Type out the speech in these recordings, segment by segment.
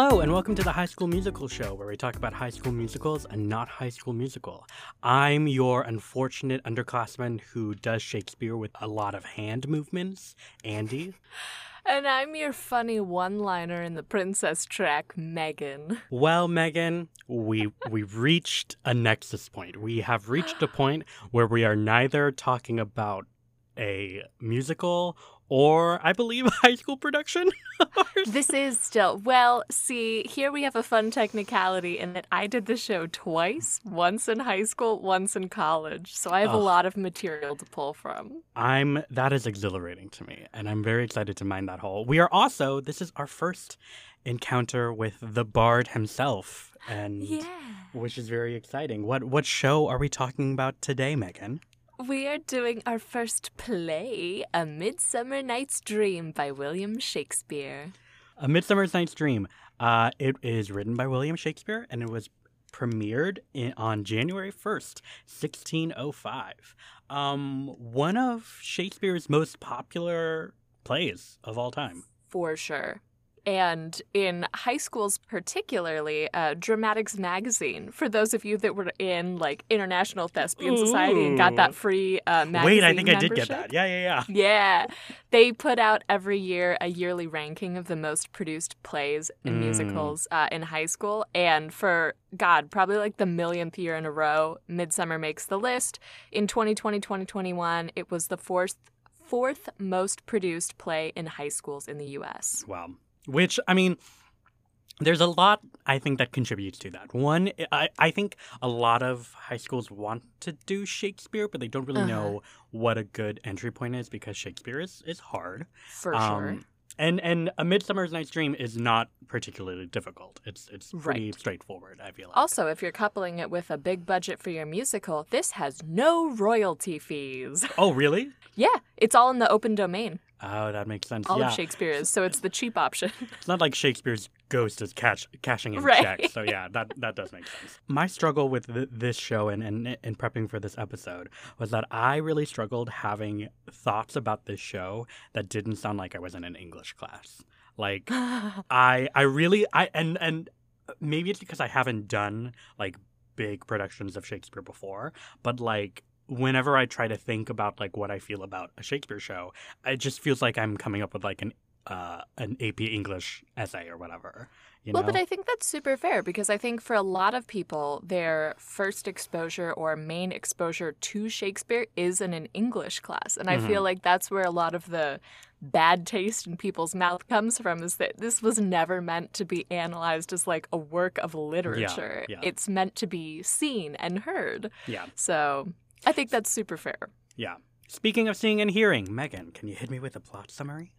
Hello, and welcome to the High School Musical Show, where we talk about high school musicals and not High School Musical. I'm your unfortunate underclassman who does Shakespeare with a lot of hand movements, Andy. And I'm your funny one-liner in the princess track, Megan. Well, Megan, we we've reached a nexus point. We have reached a point where we are neither talking about a musical or I believe high school production. this is still well. See, here we have a fun technicality in that I did the show twice, once in high school, once in college. So I have a lot of material to pull from. I'm that is exhilarating to me, and I'm very excited to mine that hole. We are also this is our first encounter with the bard himself, and Yeah. which is very exciting. What what show are we talking about today, Megan? We are doing our first play, A Midsummer Night's Dream by William Shakespeare. A Midsummer Night's Dream. Uh, it is written by William Shakespeare, and it was premiered in, on January first, sixteen oh five. Um, one of Shakespeare's most popular plays of all time. For sure. And in high schools, particularly, uh, Dramatics Magazine, for those of you that were in like International Thespian Society and got that free uh, magazine. Wait, I think I did get that. Yeah, yeah, yeah. Yeah. They put out every year a yearly ranking of the most produced plays and Mm. musicals uh, in high school. And for, God, probably like the millionth year in a row, Midsummer makes the list. In 2020 2021, it was the fourth, fourth most produced play in high schools in the US. Wow. Which, I mean, there's a lot I think that contributes to that. One, I, I think a lot of high schools want to do Shakespeare, but they don't really Uh-huh. know what a good entry point is because Shakespeare is, is hard. For Um, sure. And and A Midsummer's Night's Dream is not particularly difficult. It's it's pretty Right. straightforward, I feel like. Also, if you're coupling it with a big budget for your musical, this has no royalty fees. oh, really? yeah, it's all in the open domain. Oh, that makes sense. All yeah. of Shakespeare is, so it's the cheap option. It's not like Shakespeare's ghost is catch, cashing in Right. checks. So yeah, that that does make sense. My struggle with th- this show and, and and prepping for this episode was that I really struggled having thoughts about this show that didn't sound like I was in an English class. Like I I really I and and maybe it's because I haven't done like big productions of Shakespeare before, but like whenever I try to think about like what I feel about a Shakespeare show, it just feels like I'm coming up with like an uh an AP English essay or whatever. You well, but I think that's super fair because I think for a lot of people, their first exposure or main exposure to Shakespeare is in an English class. And I Mm-hmm. feel like that's where a lot of the bad taste in people's mouth comes from is that this was never meant to be analyzed as like a work of literature. yeah. It's meant to be seen and heard. yeah, So I think that's super fair. yeah. Speaking of seeing and hearing, Megan, can you hit me with a plot summary?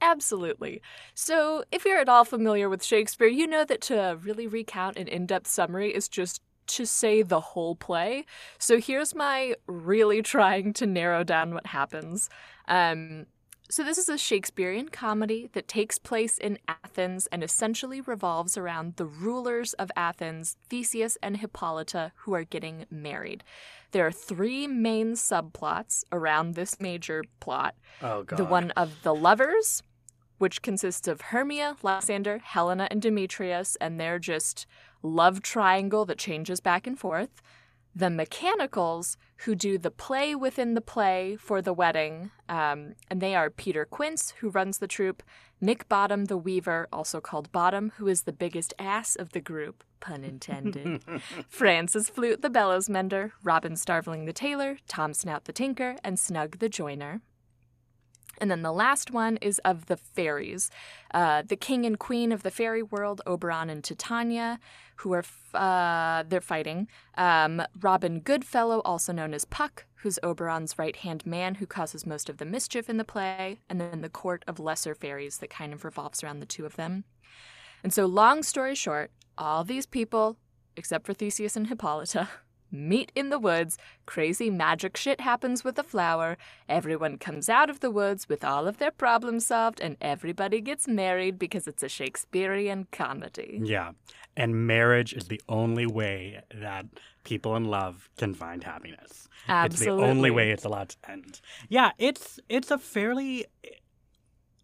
Absolutely. So, if you're at all familiar with Shakespeare, you know that to really recount an in depth summary is just to say the whole play. So, here's my really trying to narrow down what happens. Um, so, this is a Shakespearean comedy that takes place in Athens and essentially revolves around the rulers of Athens, Theseus and Hippolyta, who are getting married. There are three main subplots around this major plot Oh god. the one of the lovers, which consists of Hermia, Lysander, Helena, and Demetrius, and they're just love triangle that changes back and forth. The mechanicals, who do the play within the play for the wedding, um, and they are Peter Quince, who runs the troupe, Nick Bottom, the weaver, also called Bottom, who is the biggest ass of the group, pun intended. Francis Flute, the bellows mender, Robin Starveling, the tailor, Tom Snout, the tinker, and Snug, the joiner. And then the last one is of the fairies, uh, the king and queen of the fairy world, Oberon and Titania, who are f- uh, they're fighting. Um, Robin Goodfellow, also known as Puck, who's Oberon's right hand man, who causes most of the mischief in the play, and then the court of lesser fairies that kind of revolves around the two of them. And so, long story short, all these people, except for Theseus and Hippolyta, meet in the woods. Crazy magic shit happens with a flower. Everyone comes out of the woods with all of their problems solved, and everybody gets married because it's a Shakespearean comedy. Yeah. And marriage is the only way that people in love can find happiness. It's the only way it's allowed to end. Yeah, it's it's a fairly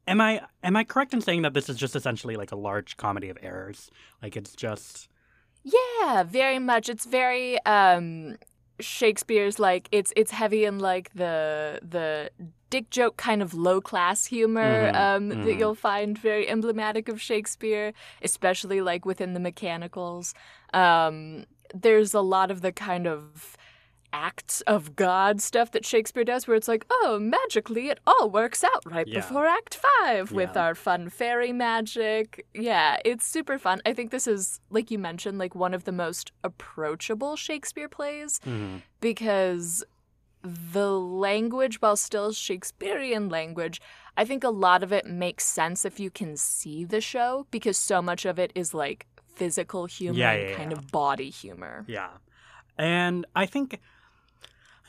am I am I correct in saying that this is just essentially like a large comedy of errors? Like it's just Yeah, very much. It's very um Shakespeare's like it's it's heavy in like the the dick joke kind of low class humor Mhm, um mhm. that you'll find very emblematic of Shakespeare, especially like within the mechanicals. Um there's a lot of the kind of acts of God stuff that Shakespeare does where it's like, oh, magically it all works out right Yeah. before Act Five with our fun fairy magic. Yeah, it's super fun. I think this is, like you mentioned, like one of the most approachable Shakespeare plays mhm. because the language, while still Shakespearean language, I think a lot of it makes sense if you can see the show because so much of it is like physical humor Yeah, yeah, kind yeah. of body humor. Yeah. And I think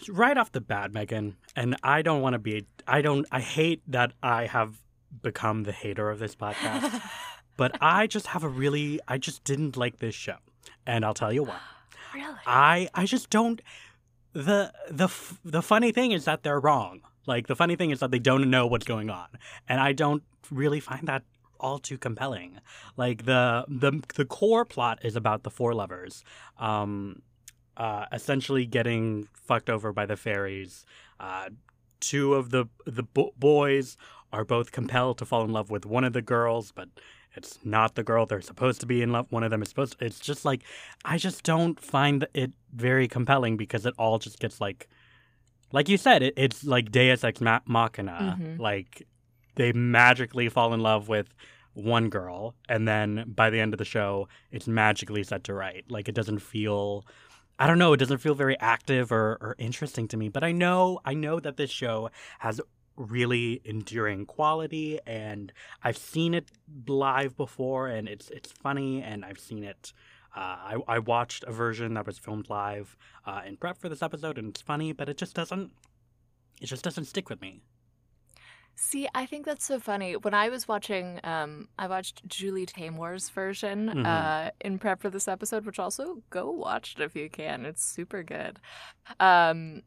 right off the bat, Megan, and I don't want to be, I don't, I hate that I have become the hater of this podcast, but I just have a really, I just didn't like this show. And I'll tell you why. really? I, I just don't, the, the, the funny thing is that they're wrong. Like, the funny thing is that they don't know what's going on. And I don't really find that all too compelling. Like the the the core plot is about the four lovers, um, uh, essentially getting fucked over by the fairies. Uh, two of the the bo- boys are both compelled to fall in love with one of the girls, but it's not the girl they're supposed to be in love. One of them is supposed. To, it's just like I just don't find it very compelling because it all just gets like, like you said, it, it's like Deus ex ma- machina. Mhm. Like they magically fall in love with one girl and then by the end of the show it's magically set to right like it doesn't feel i don't know it doesn't feel very active or, or interesting to me but i know i know that this show has really enduring quality and i've seen it live before and it's it's funny and i've seen it uh, I, I watched a version that was filmed live uh, in prep for this episode and it's funny but it just doesn't it just doesn't stick with me See, I think that's so funny. When I was watching, um, I watched Julie Taymor's version Mhm. uh, in prep for this episode, which also go watch it if you can. It's super good. Um,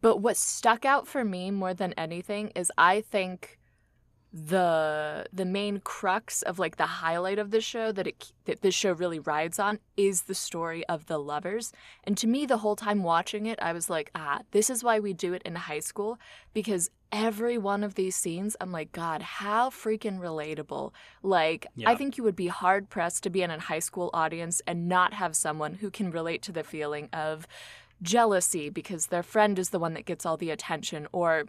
but what stuck out for me more than anything is I think the the main crux of like the highlight of the show that it that this show really rides on is the story of the lovers and to me the whole time watching it i was like ah this is why we do it in high school because every one of these scenes i'm like god how freaking relatable. Like i think you would be hard pressed to be in a high school audience and not have someone who can relate to the feeling of jealousy because their friend is the one that gets all the attention or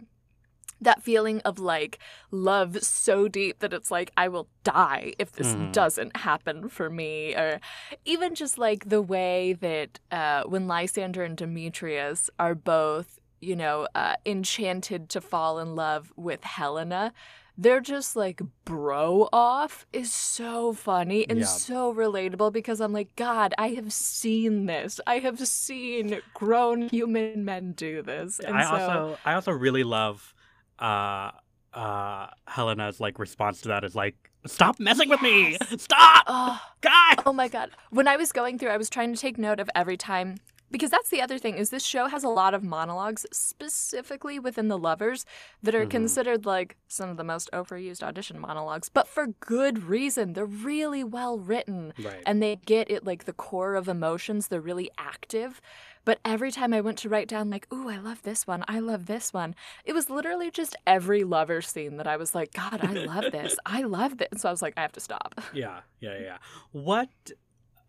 that feeling of like love so deep that it's like I will die if this Mhm. doesn't happen for me. Or even just like the way that uh, when Lysander and Demetrius are both you know uh, enchanted to fall in love with Helena they're just like bro off is so funny and Yeah. so relatable because I'm like, God, I have seen this. I have seen grown human men do this. And I so, also I also really love uh uh Helena's like response to that is like stop messing with me stop oh, God oh my God. When I was going through, I was trying to take note of every time. Because that's the other thing is this show has a lot of monologues specifically within the lovers that are Mhm. considered like some of the most overused audition monologues, but for good reason. They're really well written. right. and they get it like the core of emotions. They're really active. But every time i went to write down like ooh i love this one. I love this one it was literally just every lover scene that i was like god i love this. I love this. So i was like i have to stop. Yeah yeah yeah. What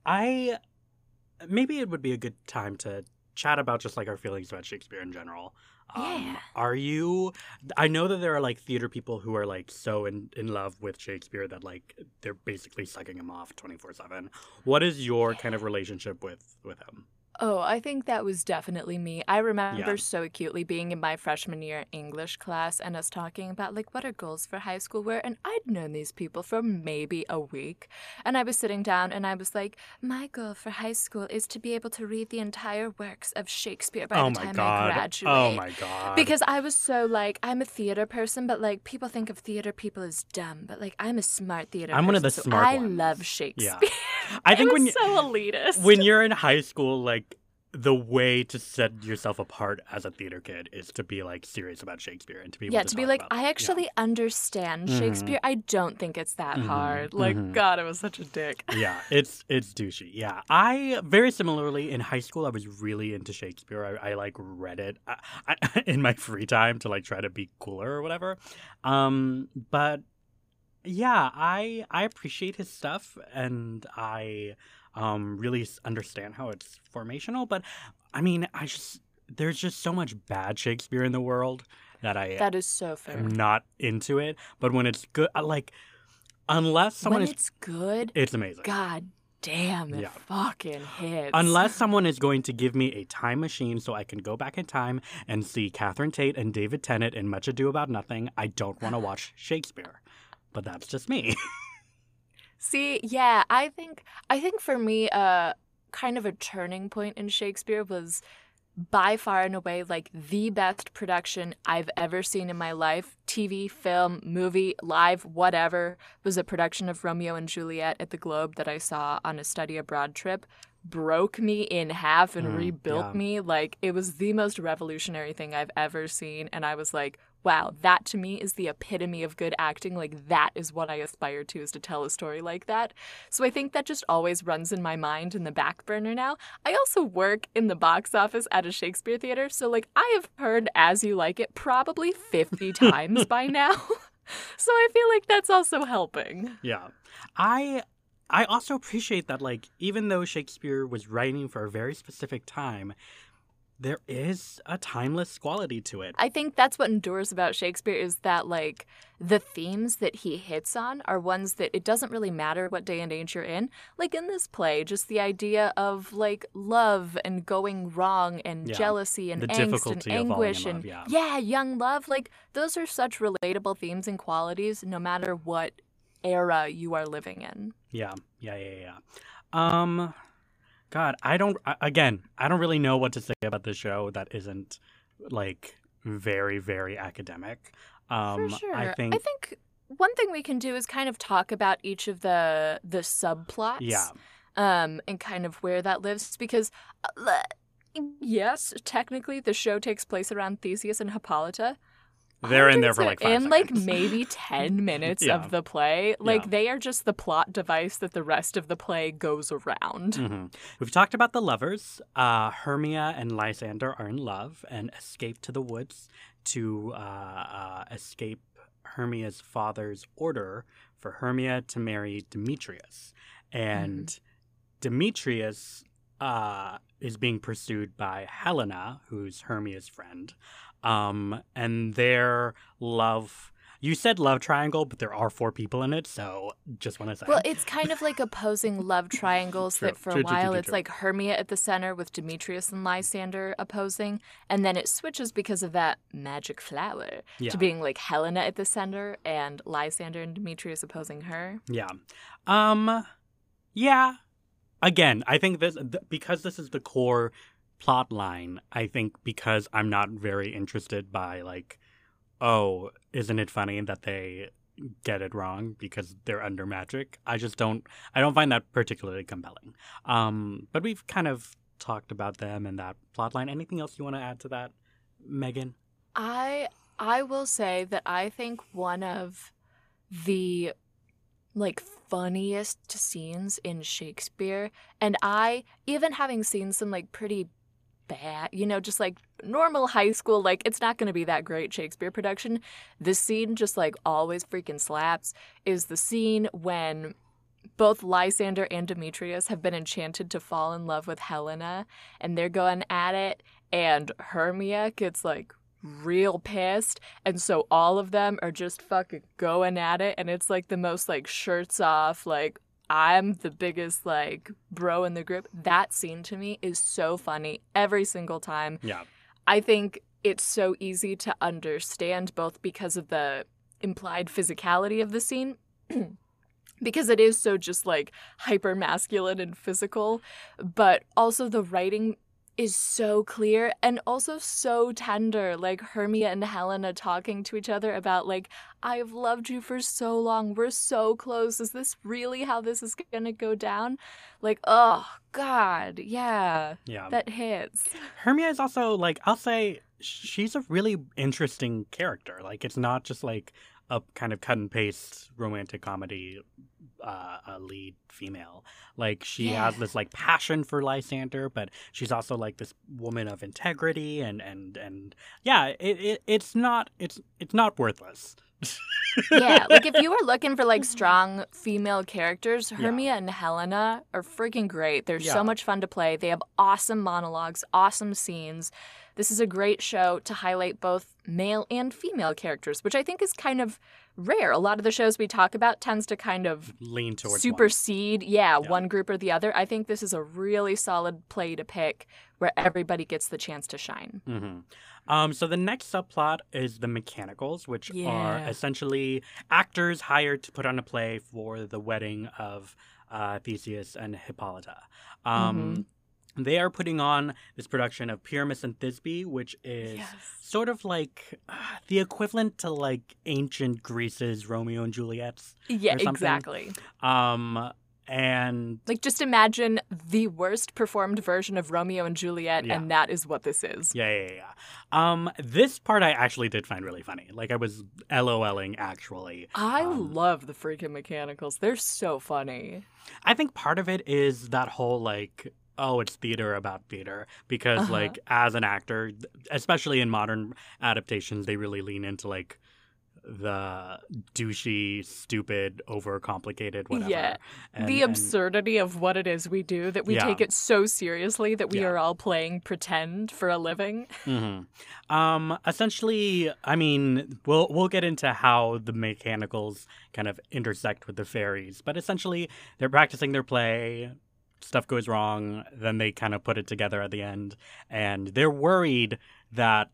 I maybe it would be a good time to chat about just like our feelings about Shakespeare in general. Um, Yeah. are you I know that there are like theater people who are like so in, in love with Shakespeare that like they're basically sucking him off 24/7 what is your kind of relationship with with him Oh, I think that was definitely me. I remember Yeah. so acutely being in my freshman year English class and us talking about like what our goals for high school were. And I'd known these people for maybe a week. And I was sitting down and I was like, my goal for high school is to be able to read the entire works of Shakespeare by oh the time god I graduate. oh my god Because I was so like, I'm a theater person, but like people think of theater people as dumb, but like I'm a smart theater I'm one of the person, so smart I ones. love Shakespeare. Yeah. I think when so elitist. when you're in high school, like the way to set yourself apart as a theater kid is to be like serious about Shakespeare and to be able yeah, to, to be talk like, about- I yeah. actually understand Mhm. Shakespeare. I don't think it's that Mhm, hard. Like, mhm. God, I was such a dick. yeah, it's it's douchey. Yeah, I very similarly in high school I was really into Shakespeare. I, I like read it I, I, in my free time to like try to be cooler or whatever. Um, but yeah, I I appreciate his stuff and I um really understand how it's formational. But I mean, I just there's just so much bad Shakespeare in the world that I That is so fair. am not into it. But when it's good, I like unless someone when is, it's good, it's amazing. God damn, it Yeah. fucking hits. Unless someone is going to give me a time machine so I can go back in time and see Catherine Tate and David Tennant in Much Ado About Nothing, I don't want to watch Shakespeare. But that's just me. See, yeah, I think I think for me, uh, kind of a turning point in Shakespeare was by far and away like the best production I've ever seen in my life. TV, film, movie, live, whatever was a production of Romeo and Juliet at the Globe that I saw on a study abroad trip. Broke me in half and Mm, rebuilt yeah. me. Like, it was the most revolutionary thing I've ever seen. And I was like, wow, that to me is the epitome of good acting. Like, that is what I aspire to, is to tell a story like that. So I think that just always runs in my mind in the back burner now. I also work in the box office at a Shakespeare theater. So, like, I have heard As You Like It probably 50 times by now. so I feel like that's also helping. yeah. I I also appreciate that like even though Shakespeare was writing for a very specific time, there is a timeless quality to it. I think that's what endures about Shakespeare is that like the themes that he hits on are ones that it doesn't really matter what day and age you're in. Like in this play, just the idea of like love and going wrong and Yeah. jealousy and The angst and difficulty of falling in anguish love, and yeah. young love. Like those are such relatable themes and qualities no matter what era you are living in. Yeah, yeah, yeah, yeah. Um, God, I don't. Again, I don't really know what to say about the show that isn't like very, very academic. Um, For sure. I think. one thing we can do is kind of talk about each of the the subplots. Yeah, um, and kind of where that lives because uh, yes, technically the show takes place around Theseus and Hippolyta. They're in there for like five in like seconds. maybe 10 minutes Yeah. of the play. Like Yeah. they are just the plot device that the rest of the play goes around. hmm We've talked about the lovers. Uh, Hermia and Lysander are in love and escape to the woods to uh, uh, escape Hermia's father's order for Hermia to marry Demetrius. And Demetrius uh, is being pursued by Helena, who's Hermia's friend. Um, and their love. You said love triangle, but there are four people in it, so just want to say. Well, it's kind of like opposing love triangles True, that for true, a while true, it's like Hermia at the center with Demetrius and Lysander opposing, and then it switches because of that magic flower yeah. to being like Helena at the center and Lysander and Demetrius opposing her. Yeah. Um yeah. Again, I think this th- because this is the core plot line, I think because I'm not very interested by like oh, isn't it funny that they get it wrong because they're under magic? I just don't I don't find that particularly compelling. Um but we've kind of talked about them and that plot line. Anything else you want to add to that, Megan? I I will say that I think one of the like funniest scenes in Shakespeare and I even having seen some like pretty bad, you know, just like normal high school like it's not going to be that great Shakespeare production. This scene just like always freaking slaps is the scene when both Lysander and Demetrius have been enchanted to fall in love with Helena and they're going at it and Hermia gets like real pissed and so all of them are just fucking going at it and it's like the most like shirts off like I'm the biggest like bro in the group. That scene to me is so funny every single time. Yeah. I think it's so easy to understand both because of the implied physicality of the scene because it is so just like hyper masculine and physical, but also the writing is so clear and also so tender. Like Hermia and Helena talking to each other about, like, I've loved you for so long. We're so close. Is this really how this is going to go down? Like, oh, God. Yeah. Yeah. That hits. Hermia is also like I'll say she's a really interesting character. Like it's not just like a kind of cut and paste romantic comedy uh, a lead female. Like she Yeah. has this like passion for Lysander, but she's also like this woman of integrity and and and yeah, it, it it's not it's it's not worthless. yeah, like if you were looking for like strong female characters, Hermia and Helena are freaking great. They're Yeah. so much fun to play. They have awesome monologues, awesome scenes. This is a great show to highlight both male and female characters, which I think is kind of rare. A lot of the shows we talk about tends to kind of lean towards one. supersede, yeah, Yeah. one group or the other. I think this is a really solid play to pick where everybody gets the chance to shine. hmm Um, so the next subplot is the mechanicals, which are essentially actors hired to put on a play for the wedding of uh, Theseus and Hippolyta. Um, Mm-hmm. They are putting on this production of Pyramus and Thisbe, which is sort of like uh, the equivalent to like ancient Greece's Romeo and Juliet's. Yeah, exactly. Um, and Like, just imagine the worst performed version of Romeo and Juliet, Yeah. and that is what this is. Yeah, yeah, yeah. Um, this part I actually did find really funny. Like I was LOLing actually. I Um, love the freaking mechanicals. They're so funny. I think part of it is that whole like oh it's theater about theater because Uh-huh. like as an actor especially in modern adaptations they really lean into like the douchey stupid overcomplicated whatever Yeah. And- the and- absurdity of what it is we do, that we Yeah. take it so seriously that we Yeah. are all playing pretend for a living. Mhm. Um, essentially, I mean, we'll we'll get into how the mechanicals kind of intersect with the fairies, but essentially, they're practicing their play. Stuff goes wrong, then they kind of put it together at the end, and they're worried that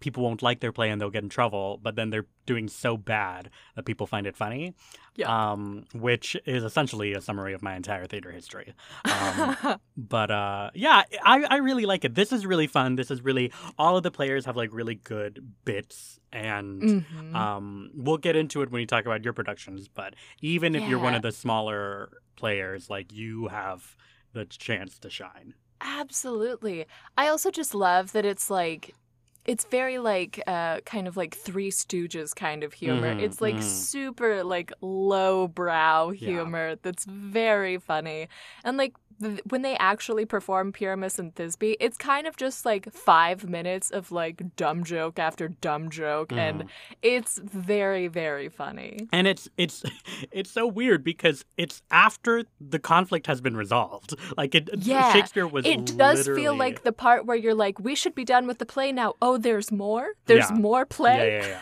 people won't like their play and they'll get in trouble. But then they're doing so bad that people find it funny. Yeah. Um, which is essentially a summary of my entire theater history. Um, but uh yeah I, I really like it this is really fun this is really all of the players have like really good bits and Mhm. um we'll get into it when we talk about your productions but even if you're one of the smaller players like you have the chance to shine Absolutely. I also just love that it's like it's very like uh kind of like three stooges kind of humor. Mhm, it's like mhm. super like low brow Yeah. humor that's very funny. And like th- when they actually perform Pyramus and Thisbe, it's kind of just like five minutes of like dumb joke after dumb joke, and Mhm. it's very, very funny. and it's it's it's so weird because it's after the conflict has been resolved like it Yeah, shakespeare was It does feel like the part where you're like, we should be done with the play now. Oh, there's more? There's Yeah. more play? Yeah, yeah,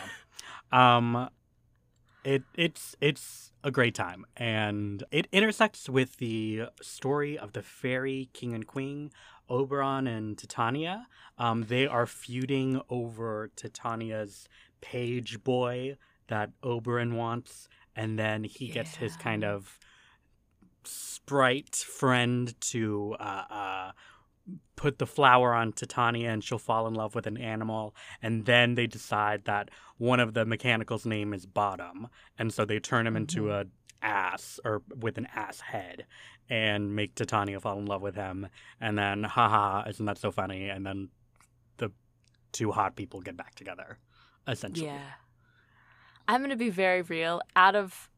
yeah. Um, it it's it's a great time, and it intersects with the story of the fairy king and queen, Oberon and Titania. Um, they are feuding over Titania's page boy that Oberon wants, and then he gets his kind of sprite friend to uh, uh, put the flower on Titania and she'll fall in love with an animal. And then they decide that one of the mechanicals' name is Bottom. And so they turn him into mm-hmm. a ass or with an ass head and make Titania fall in love with him. And then, haha, isn't that so funny? And then the two hot people get back together, essentially. Yeah. I'm going to be very real. Out of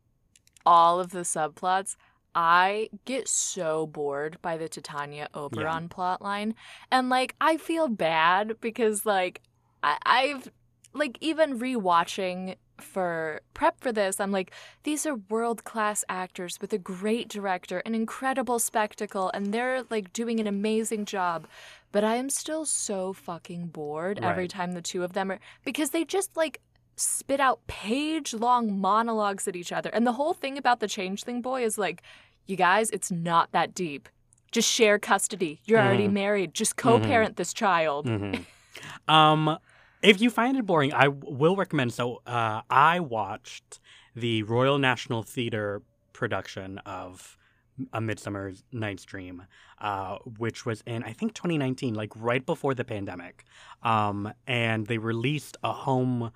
all of the subplots, I get so bored by the Titania Oberon plotline. And, like, I feel bad because, like, I- I've, like, even rewatching for prep for this, I'm like, these are world class actors with a great director, an incredible spectacle, and they're, like, doing an amazing job. But I am still so fucking bored every time the two of them are, because they just, like, spit out page long monologues at each other. And the whole thing about the changeling boy is like, you guys, it's not that deep. Just share custody. You're already Mhm. married. Just co parent this child. hmm um, if you find it boring, I w- will recommend. So, uh, I watched the Royal National Theatre production of A Midsummer Night's Dream, uh, which was in I think 2019, like right before the pandemic, um, and they released a home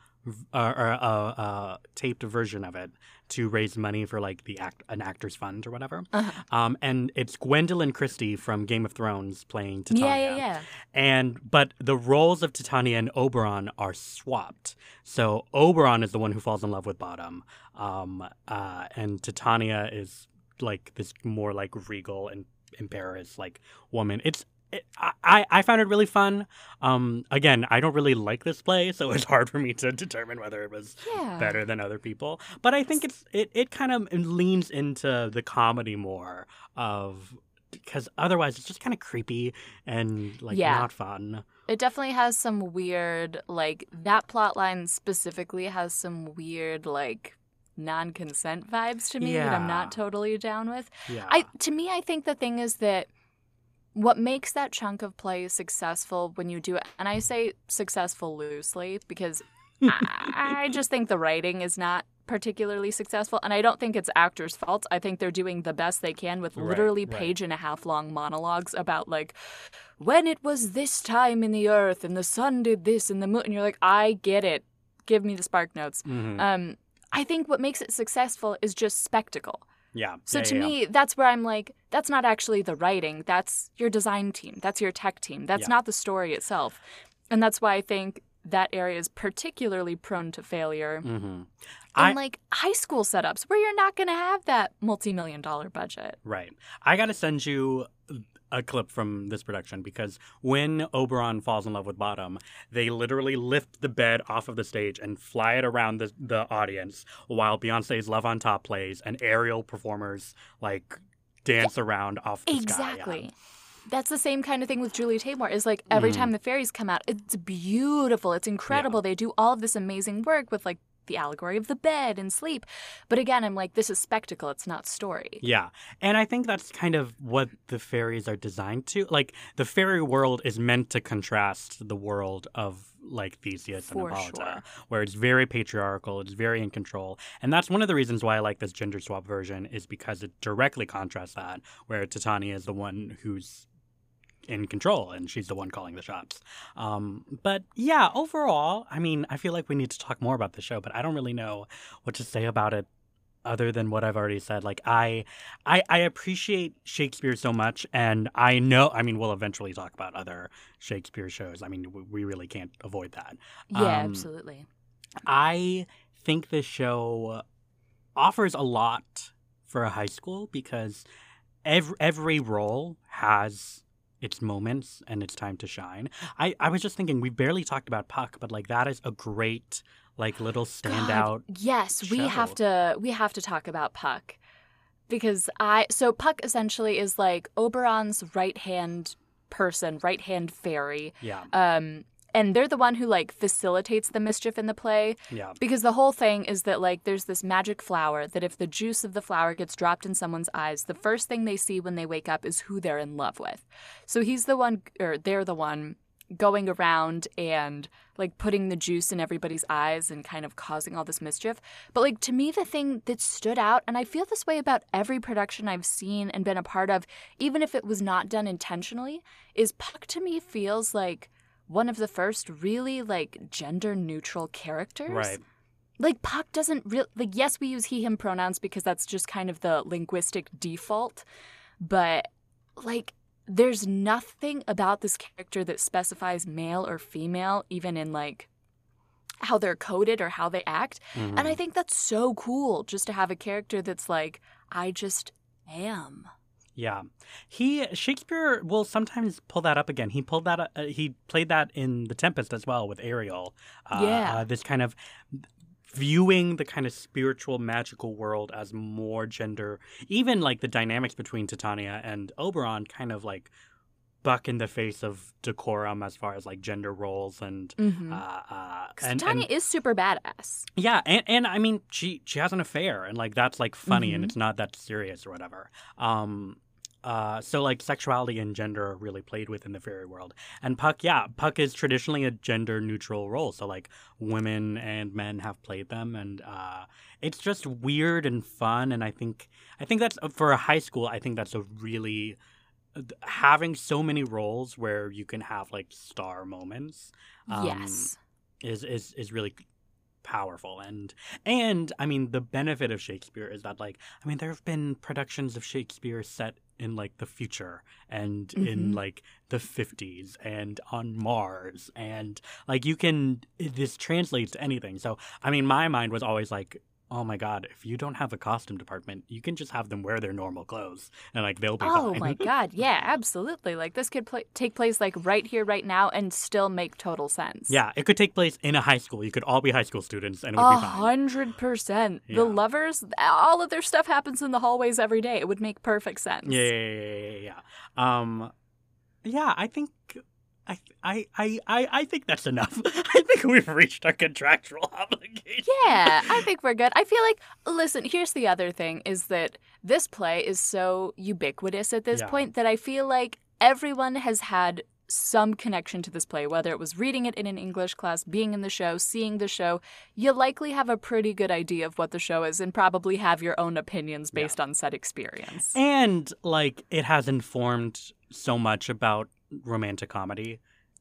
uh, or a, a taped version of it to raise money for like the act an actors fund or whatever. Uh-huh. Um, and it's Gwendoline Christie from Game of Thrones playing Titania. Yeah, yeah, yeah. And but the roles of Titania and Oberon are swapped. So Oberon is the one who falls in love with Bottom, um, uh, and Titania is like this more like regal and imperious like woman. It's it, I I found it really fun. Um, again, I don't really like this play, so it's hard for me to determine whether it was Yeah. better than other people. But I think it's it, it kind of leans into the comedy more of because otherwise it's just kind of creepy and like Yeah. not fun. It definitely has some weird, like, that plot line specifically has some weird, like, non consent vibes to me that I'm not totally down with. Yeah. I to me I think the thing is that what makes that chunk of play successful when you do it and I say successful loosely because I, I just think the writing is not particularly successful and I don't think it's actors' fault. I think they're doing the best they can with literally right. page and a half long monologues about like when it was this time in the earth and the sun did this and the moon and you're like I get it. Give me the spark notes. Mhm. Um I think what makes it successful is just spectacle. Yeah. So yeah, to yeah, yeah. me, that's where I'm like, that's not actually the writing. That's your design team. That's your tech team. That's Yeah. not the story itself. And that's why I think that area is particularly prone to failure Mhm. in I- like high school setups where you're not going to have that multi-million dollar budget. Right. I got to send you a clip from this production because when Oberon falls in love with Bottom, they literally lift the bed off of the stage and fly it around the, the audience while Beyonce's Love on Top plays and aerial performers like dance around off the sky. Yeah. Exactly. That's the same kind of thing with Julie Taymor. Is like every Mhm. time the fairies come out, it's beautiful. It's incredible. They do all of this amazing work with like the allegory of the bed and sleep. But again, I'm like, this is spectacle. It's not story. Yeah. And I think that's kind of what the fairies are designed to. Like the fairy world is meant to contrast the world of like Theseus For and Hippolyta, sure. where it's very patriarchal, it's very in control. And that's one of the reasons why I like this gender swap version is because it directly contrasts that, where Titania is the one who's in control and she's the one calling the shots. Um, but yeah, overall, I mean, I feel like we need to talk more about the show, but I don't really know what to say about it other than what I've already said. Like I I I appreciate Shakespeare so much and I know I mean we'll eventually talk about other Shakespeare shows. I mean we- we really can't avoid that. Yeah, Um, absolutely. I think this show offers a lot for a high school because every every role has its moments and its time to shine. I, I was just thinking we barely talked about Puck, but like that is a great like little standout. God, yes, we have to we have to talk about Puck. Because I so Puck essentially is like Oberon's right hand person, right hand fairy. Yeah, Um and they're the one who like facilitates the mischief in the play yeah, because the whole thing is that like there's this magic flower that if the juice of the flower gets dropped in someone's eyes, the first thing they see when they wake up is who they're in love with. So he's the one or they're the one going around and like putting the juice in everybody's eyes and kind of causing all this mischief. But like to me the thing that stood out and I feel this way about every production I've seen and been a part of even if it was not done intentionally is Puck to me feels like one of the first really like gender neutral characters. right. Like Puck doesn't really like yes we use he him pronouns because that's just kind of the linguistic default, but like there's nothing about this character that specifies male or female even in like how they're coded or how they act. And Mhm. I think that's so cool just to have a character that's like I just am. Yeah, he Shakespeare will sometimes pull that up again. He pulled that. Uh, he played that in The Tempest as well with Ariel. Uh, Yeah. uh, this kind of viewing the kind of spiritual magical world as more gender. Even like the dynamics between Titania and Oberon, kind of like buck in the face of decorum as far as like gender roles and. Mm-hmm. Uh, uh, Because and, Tanya and is super badass. yeah, and, and I mean she she has an affair and like that's like funny and Mhm. it's not that serious or whatever. Um uh, so like sexuality and gender are really played with in the fairy world. And Puck, yeah, Puck is traditionally a gender neutral role. So like women and men have played them, and uh, it's just weird and fun. And I think I think that's for a high school. I think that's a really having so many roles where you can have like star moments. Um, yes. is is is really powerful and and i mean the benefit of shakespeare is that like i mean there have been productions of shakespeare set in like the future and in Mhm. like the 50s and on mars and like you can this translates to anything so i mean my mind was always like oh my god if you don't have a costume department you can just have them wear their normal clothes and like they'll be Oh fine my god, yeah, absolutely. Like this could pla take place like right here, right now, and still make total sense. yeah it could take place in a high school you could all be high school students and it would be fine hundred percent. The lovers, all of their stuff happens in the hallways every day. It would make perfect sense. Yeah, yeah, yeah, yeah, yeah, yeah. Um, yeah, I think I, I, I, I, think that's enough. I think we've reached our contractual obligation. Yeah, I think we're good. I feel like, listen, here's the other thing is that this play is so ubiquitous at this Yeah. point that I feel like everyone has had some connection to this play, whether it was reading it in an English class, being in the show, seeing the show. You likely have a pretty good idea of what the show is and probably have your own opinions Yeah. based on said experience. And like, it has informed so much about romantic comedy,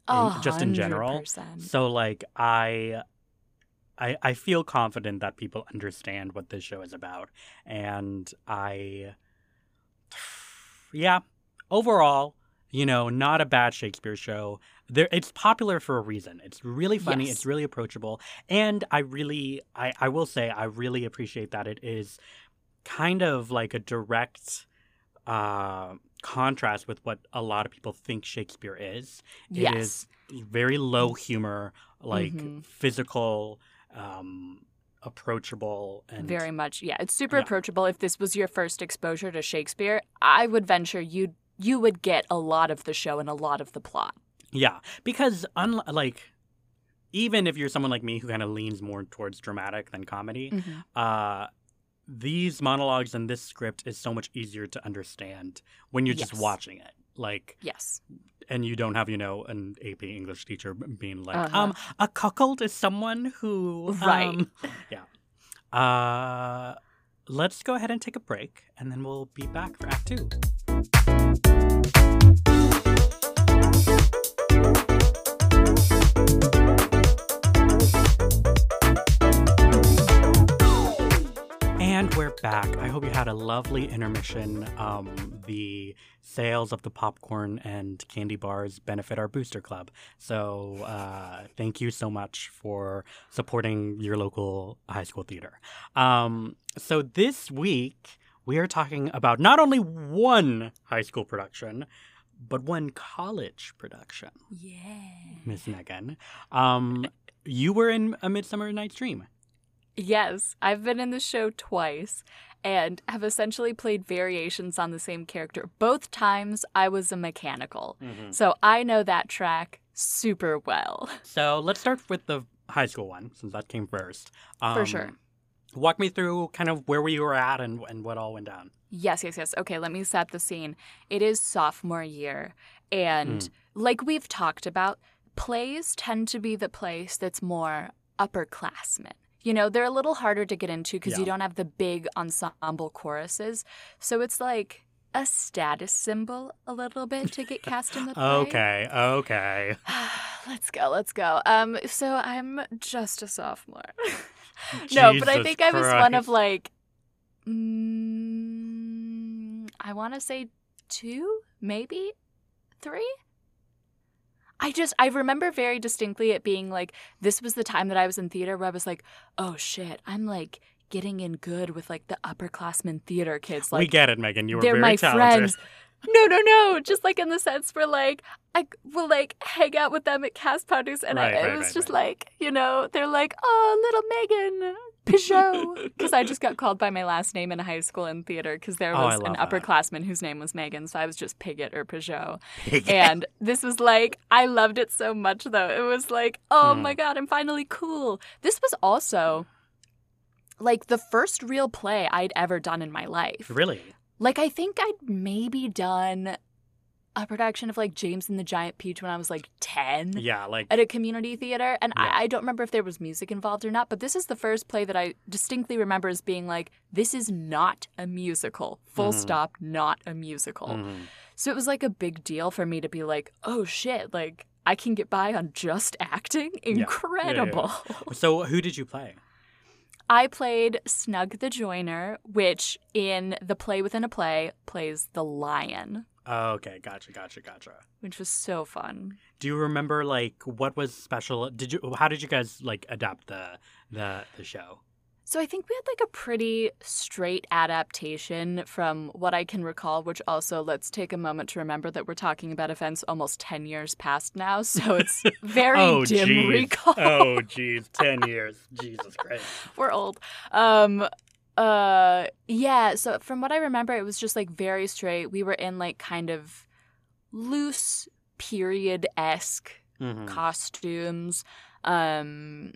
A just in general. So like, I. I, I feel confident that people understand what this show is about. And I. Yeah. Overall, you know, not a bad Shakespeare show. There, it's popular for a reason. It's really funny. Yes. It's really approachable, and I really, I, I will say, I really appreciate that it is kind of like a direct uh, contrast with what a lot of people think Shakespeare is. It Yes. is very low humor, like Mhm. physical, um, approachable, and Very much, yeah. It's super Yeah. approachable. If this was your first exposure to Shakespeare, I would venture you you would get a lot of the show and a lot of the plot. Yeah, because unlike like even if you're someone like me who kind of leans more towards dramatic than comedy, Mm-hmm. uh these monologues and this script is so much easier to understand when you're just watching it. Like Yes. and you don't have, you know, an AP English teacher being like, Uh-huh. um, a cuckold is someone who Right. um, yeah. Uh let's go ahead and take a break and then we'll be back for act two. Back. I hope you had a lovely intermission. Um, the sales of the popcorn and candy bars benefit our booster club. So uh, thank you so much for supporting your local high school theater. Um, so this week, we are talking about not only one high school production, but one college production. Yeah. Miss Megan. Um, you were in A Midsummer Night's Dream. Yes, I've been in the show twice and have essentially played variations on the same character. Both times I was a mechanical. So I know that track super well. So let's start with the high school one, since that came first. For sure. Walk me through kind of where we were at and, and what all went down. Yes, yes, yes. Okay, let me set the scene. It is sophomore year, and Mm. like we've talked about, plays tend to be the place that's more upperclassmen. You know, they're a little harder to get into because you don't have the big ensemble choruses. So it's like a status symbol a little bit to get cast in the play. Okay, okay. let's go, let's go. Um, so I'm just a sophomore. no, but I think I was one of like, mm, I want to say two, maybe three. I just I remember very distinctly it being like this was the time that I was in theater where I was like, oh shit, I'm like getting in good with like the upperclassmen theater kids. Like we get it, Megan. You were they're very my talented. friends. No, no, no. Just like in the sense where like I will like hang out with them at cast parties, and Right, I, it right, was right, just like you know they're like oh little Megan Peugeot because I just got called by my last name in high school in theater because there Oh, was an love that. upperclassman whose name was Megan, so I was just Piglet or Peugeot. And this was like I loved it so much though. It was like oh Mm. my god, I'm finally cool. This was also like the first real play I'd ever done in my life. really? Like I think I'd maybe done a production of like James and the Giant Peach when I was like 10 Yeah, like at a community theater. And Yeah. I, I don't remember if there was music involved or not, but this is the first play that I distinctly remember as being like, this is not a musical. Full Mhm. stop, not a musical. mhm. So it was like a big deal for me to be like, oh shit, like I can get by on just acting? yeah, yeah. Incredible. So who did you play? I played Snug the Joiner, which in the play within a play plays the lion, okay, gotcha, gotcha, gotcha. which was so fun. Do you remember like what was special? Did you? How did you guys like adapt the the the show? So I think we had like a pretty straight adaptation from what I can recall, which also let's take a moment to remember that we're talking about events almost 10 years past now. So it's very oh, dim jeez. recall. Oh, jeez, ten years. Jesus Christ. we're old. Um uh yeah, so from what I remember it was just like very straight. We were in like kind of loose period-esque Mhm. costumes. Um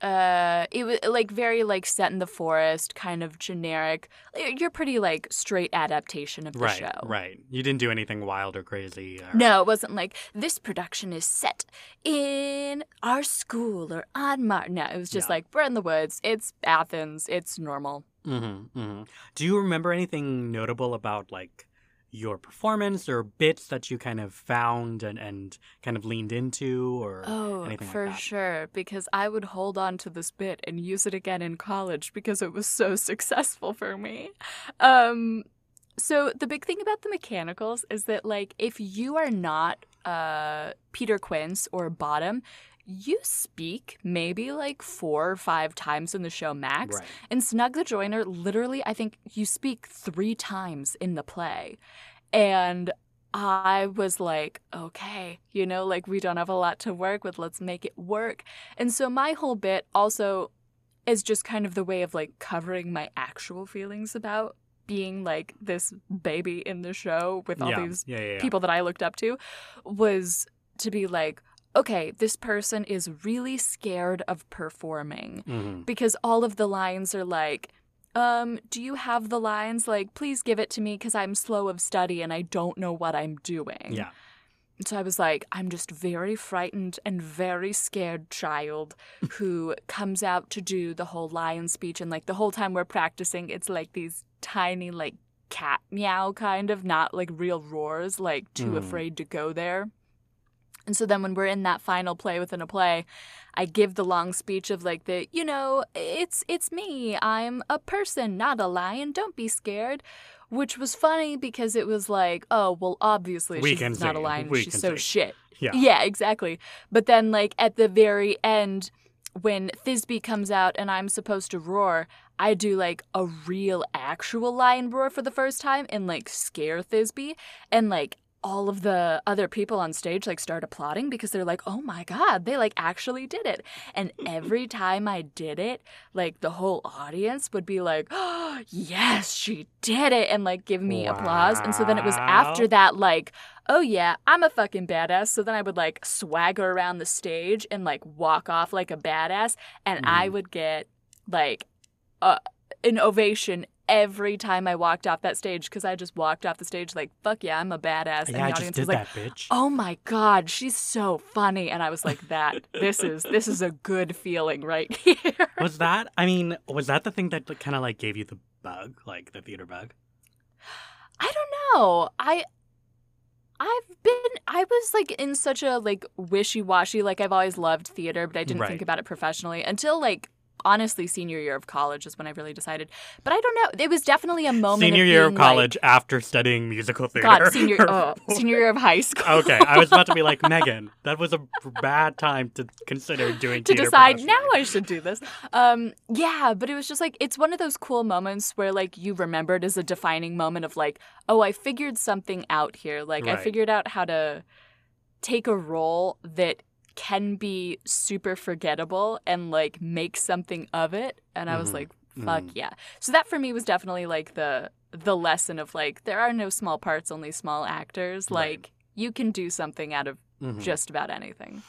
uh it was like very like set in the forest, kind of generic. You're pretty like straight adaptation of the Right, show. right. You didn't do anything wild or crazy. Or... No, it wasn't like this production is set in our school or on Mar. No, it was just Yeah. like we're in the woods. It's Athens. It's normal. Mm-hmm, mm-hmm. Do you remember anything notable about like your performance or bits that you kind of found and, and kind of leaned into or Oh, anything for like that? sure. Because I would hold on to this bit and use it again in college because it was so successful for me. Um, so the big thing about the mechanicals is that like if you are not uh Peter Quince or Bottom, you speak maybe like four or five times in the show max. Right. And Snug the Joiner, literally, I think you speak three times in the play. And I was like, okay, you know, like we don't have a lot to work with. Let's make it work. And so my whole bit also is just kind of the way of like covering my actual feelings about being like this baby in the show with all yeah. these yeah, yeah, people that I looked up to was to be like, okay, this person is really scared of performing Mhm. because all of the lines are like, um, do you have the lines like, please give it to me because I'm slow of study and I don't know what I'm doing? Yeah. So I was like, I'm just very frightened and very scared child who comes out to do the whole lion speech. And like the whole time we're practicing, it's like these tiny, like cat meow kind of, not like real roars, like too Mm. afraid to go there. And so then when we're in that final play within a play, I give the long speech of like the, you know, it's it's me. I'm a person, not a lion. Don't be scared. Which was funny because it was like, oh, well, obviously We she's not a lion. We she's so sing. shit. Yeah. Yeah, exactly. But then, like, at the very end, when Thisbe comes out and I'm supposed to roar, I do like a real actual lion roar for the first time and like scare Thisbe. And like all of the other people on stage like start applauding because they're like, oh my God, they like actually did it. And every time I did it, like the whole audience would be like, oh, yes, she did it. And like give me applause. And so then it was after that, like, oh yeah, I'm a fucking badass. So then I would like swagger around the stage and like walk off like a badass, and I Mhm. would get like uh, an ovation every time I walked off that stage because I just walked off the stage like fuck yeah, I'm a badass, and Yeah, I the just audience did was like. that, bitch. Oh my god, she's so funny, and I was like, "That this is this is a good feeling right here." Was that? I mean, was that the thing that kind of like gave you the bug, like the theater bug? I don't know. I I've been I was like in such a like wishy-washy like I've always loved theater but I didn't Right. think about it professionally until like honestly senior year of college is when I really decided. But I don't know. It was definitely a moment Senior of year of being, like- college after studying musical theater. God, senior oh, senior year of high school. okay, I was about to be like Megan. That was a bad time to consider doing to decide now. I should do this. Um, yeah, but it was just like it's one of those cool moments where like you remembered as a defining moment of like, oh, I figured something out here. Like I figured out how to take a role that can be super forgettable and like make something of it. And I was Mhm. like, fuck Mhm. yeah. So that for me was definitely like the the lesson of like there are no small parts, only small actors. Right. Like you can do something out of Mhm. just about anything.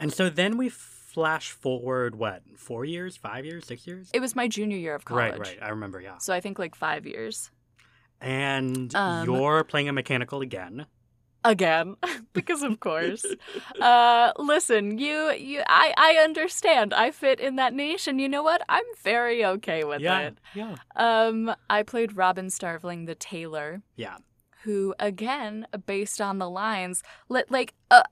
And so then we flash forward what four years, five years, six years? It was my junior year of college. Right, right. I remember. Yeah. So I think like five years. And Um, you're playing a mechanical again. Again because of course uh listen you you i i understand i fit in that niche and you know what i'm very okay with yeah. it Yeah. um i played robin starveling the tailor Yeah. who again based on the lines li- like uh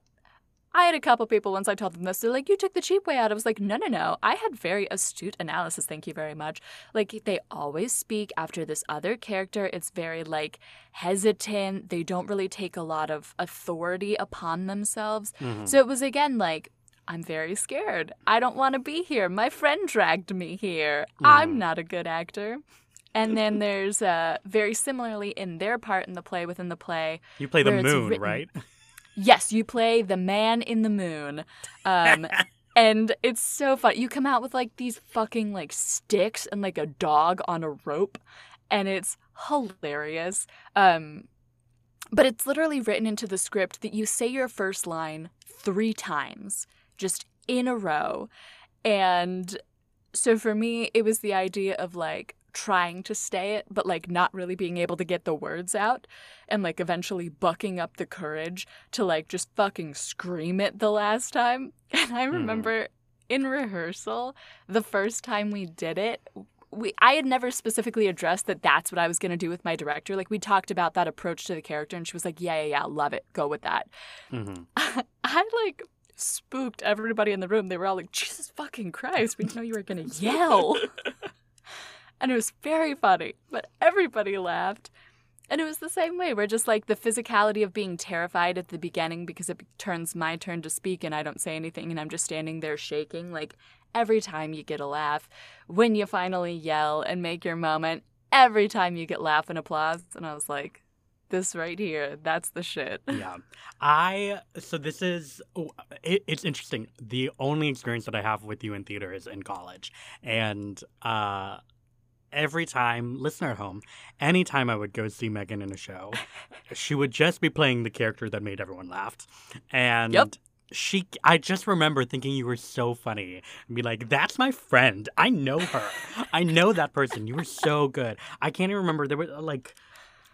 I had a couple people once I told them this, they're like, You took the cheap way out. I was like, No, no, no. I had very astute analysis. Thank you very much. Like, they always speak after this other character. It's very, like, hesitant. They don't really take a lot of authority upon themselves. Mhm. So it was again like, I'm very scared. I don't want to be here. My friend dragged me here. I'm Mhm. not a good actor. And then there's uh, very similarly in their part in the play within the play. you play the moon, written- right? Yes, you play the man in the moon. Um, and it's so fun. You come out with like these fucking like sticks and like a dog on a rope, and it's hilarious. Um, but it's literally written into the script that you say your first line three times, just in a row. And so for me, it was the idea of like trying to stay it, but like not really being able to get the words out and like eventually bucking up the courage to like just fucking scream it the last time. And I remember in rehearsal, the first time we did it, we I had never specifically addressed that that's what I was going to do with my director. Like we talked about that approach to the character and she was like, "Yeah, yeah, yeah, love it. Go with that." hmm I like spooked everybody in the room. They were all like, Jesus fucking Christ, we didn't know you were gonna yell. And it was very funny, but everybody laughed. And it was the same way. We're just like the physicality of being terrified at the beginning because it turns my turn to speak and I don't say anything and I'm just standing there shaking. Like every time you get a laugh, when you finally yell and make your moment, every time you get laugh and applause. And I was like, this right here, that's the shit. yeah i so this is oh, it, it's interesting the only experience that i have with you in theater is in college and uh every time listener at home anytime i would go see megan in a show she would just be playing the character that made everyone laugh. And Yep. she i just remember thinking you were so funny. And be like that's my friend. I know her. I know that person. You were so good. I can't even remember there was like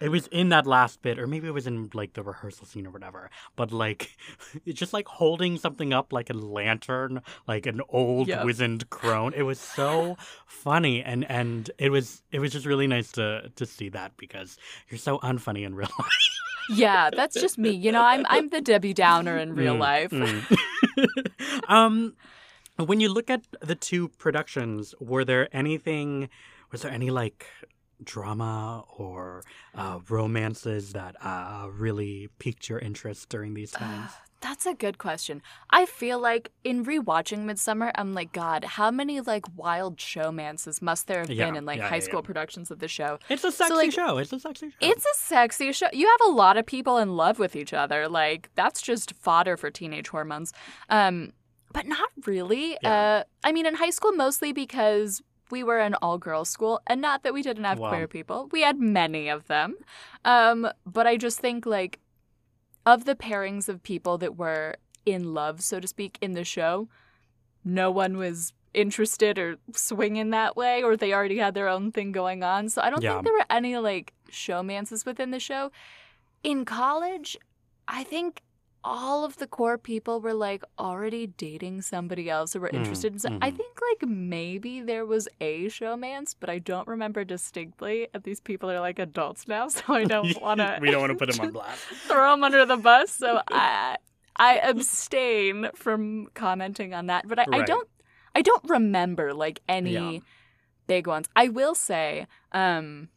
it was in that last bit, or maybe it was in like the rehearsal scene or whatever. But like, it's just like holding something up like a lantern, like an old Yep. wizened crone. It was so funny, and and it was it was just really nice to to see that because you're so unfunny in real life. Yeah, that's just me. You know, I'm I'm the Debbie Downer in real Mm, life. mm. um, when you look at the two productions, were there anything? Was there any like drama or uh, romances that uh, really piqued your interest during these times? That's a good question. I feel like in rewatching Midsummer, I'm like, God, how many like wild showmances must there have Yeah, been in like yeah, high yeah, school productions of the show? It's a sexy like, show. It's a sexy show. It's a sexy show. You have a lot of people in love with each other. Like that's just fodder for teenage hormones. Um, but not really. Uh, I mean, in high school, mostly because we were an all-girls school, and not that we didn't have Wow. queer people. We had many of them. Um, but I just think like of the pairings of people that were in love, so to speak, in the show, no one was interested or swinging that way, or they already had their own thing going on. So I don't Yeah. think there were any like showmances within the show. In college, I think all of the core people were like already dating somebody else or were Mm, interested in so I mhm. think like maybe there was a showmance, but I don't remember distinctly. And these people are like adults now, so I don't want to we don't want to put him on blast. throw them under the bus. So I I abstain from commenting on that. But I, I don't I don't remember like any Yeah. big ones. I will say, um,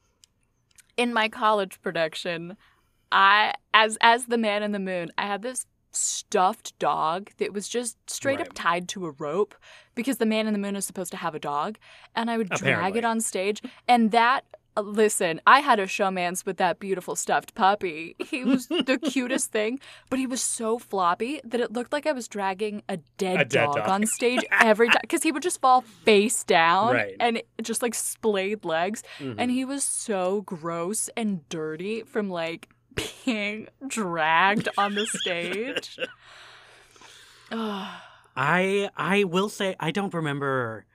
in my college production, I as as the man in the moon, I had this stuffed dog that was just straight up tied to a rope because the man in the moon is supposed to have a dog and I would drag it on stage and that uh, listen I had a showmance with that beautiful stuffed puppy he was the cutest thing but he was so floppy that it looked like I was dragging a dead, A dead dog, dog. on stage every time because he would just fall face down Right. and just like splayed legs Mhm. and he was so gross and dirty from like being dragged on the stage. I I will say I don't remember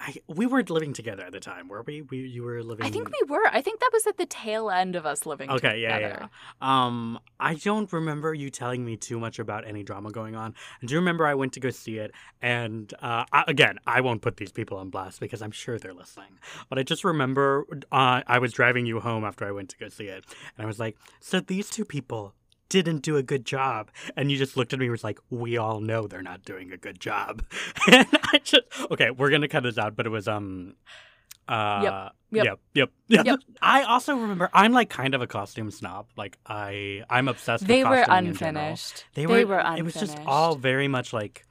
I, we weren't living together at the time, were we? We you were living. I think we were. I think that was at the tail end of us living together. Okay, yeah, together. yeah. Um, I don't remember you telling me too much about any drama going on. I do remember I went to go see it, and uh, I, again, I won't put these people on blast because I'm sure they're listening. But I just remember uh, I was driving you home after I went to go see it, and I was like, "So these two people." Didn't do a good job, and you just looked at me and was like, "We all know they're not doing a good job." and I just okay, we're gonna cut this out, but it was um, uh, Yep. yep, yep, yep. Yep. I also remember I'm like kind of a costume snob. Like I I'm obsessed They with were costuming in general. unfinished. They They were, were It was just all very much like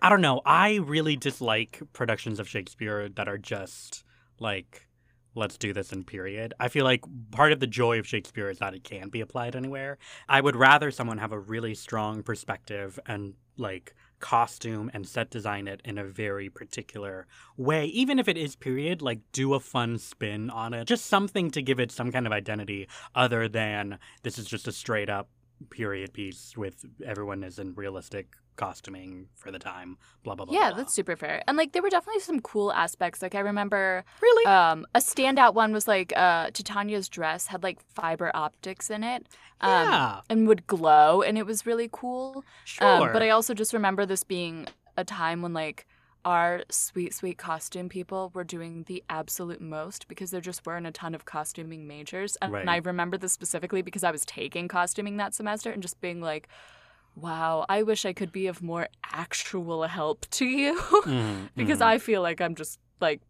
I don't know. I really dislike productions of Shakespeare that are just like let's do this in period. I feel like part of the joy of Shakespeare is that it can be applied anywhere. I would rather someone have a really strong perspective and like costume and set design it in a very particular way even if it is period like do a fun spin on it just something to give it some kind of identity other than this is just a straight up period piece with everyone is in realistic costuming for the time blah blah blah Yeah, blah. that's super fair. And like there were definitely some cool aspects. Like I remember really um a standout one was like uh Titania's dress had like fiber optics in it. Um yeah and would glow and it was really cool. sure Um, but I also just remember this being a time when like our sweet, sweet costume people were doing the absolute most because there just weren't a ton of costuming majors. And, Right. I remember this specifically because I was taking costuming that semester and just being like, wow, I wish I could be of more actual help to you. Mhm, because mhm. I feel like I'm just like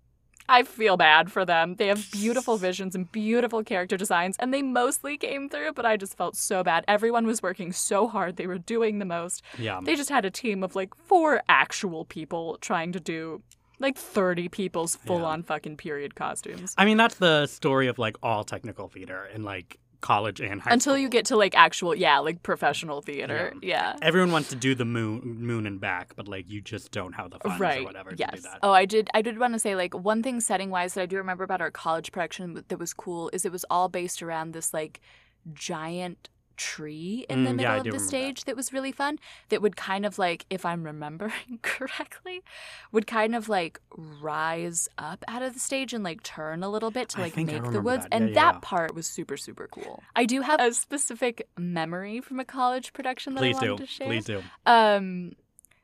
I feel bad for them. They have beautiful visions and beautiful character designs and they mostly came through, but I just felt so bad. Everyone was working so hard. They were doing the most. yeah They just had a team of like four actual people trying to do like 30 people's full on fucking period costumes. I mean that's the story of like all technical theater and like college and high Until you get to like actual, yeah, like professional theater. Yeah. everyone wants to do the moon moon and back but like you just don't have the funds or right. whatever to yes. do that. Oh i did i did want to say like one thing setting wise that i do remember about our college production that was cool is it was all based around this like giant tree in the Mm, middle yeah, of the remember that. stage that. was really fun that would kind of like if i'm remembering correctly would kind of like rise up out of the stage and like turn a little bit to like make the woods that. and Yeah, that yeah. part was super super cool i do have a specific memory from a college production that please i do wanted to share please do um,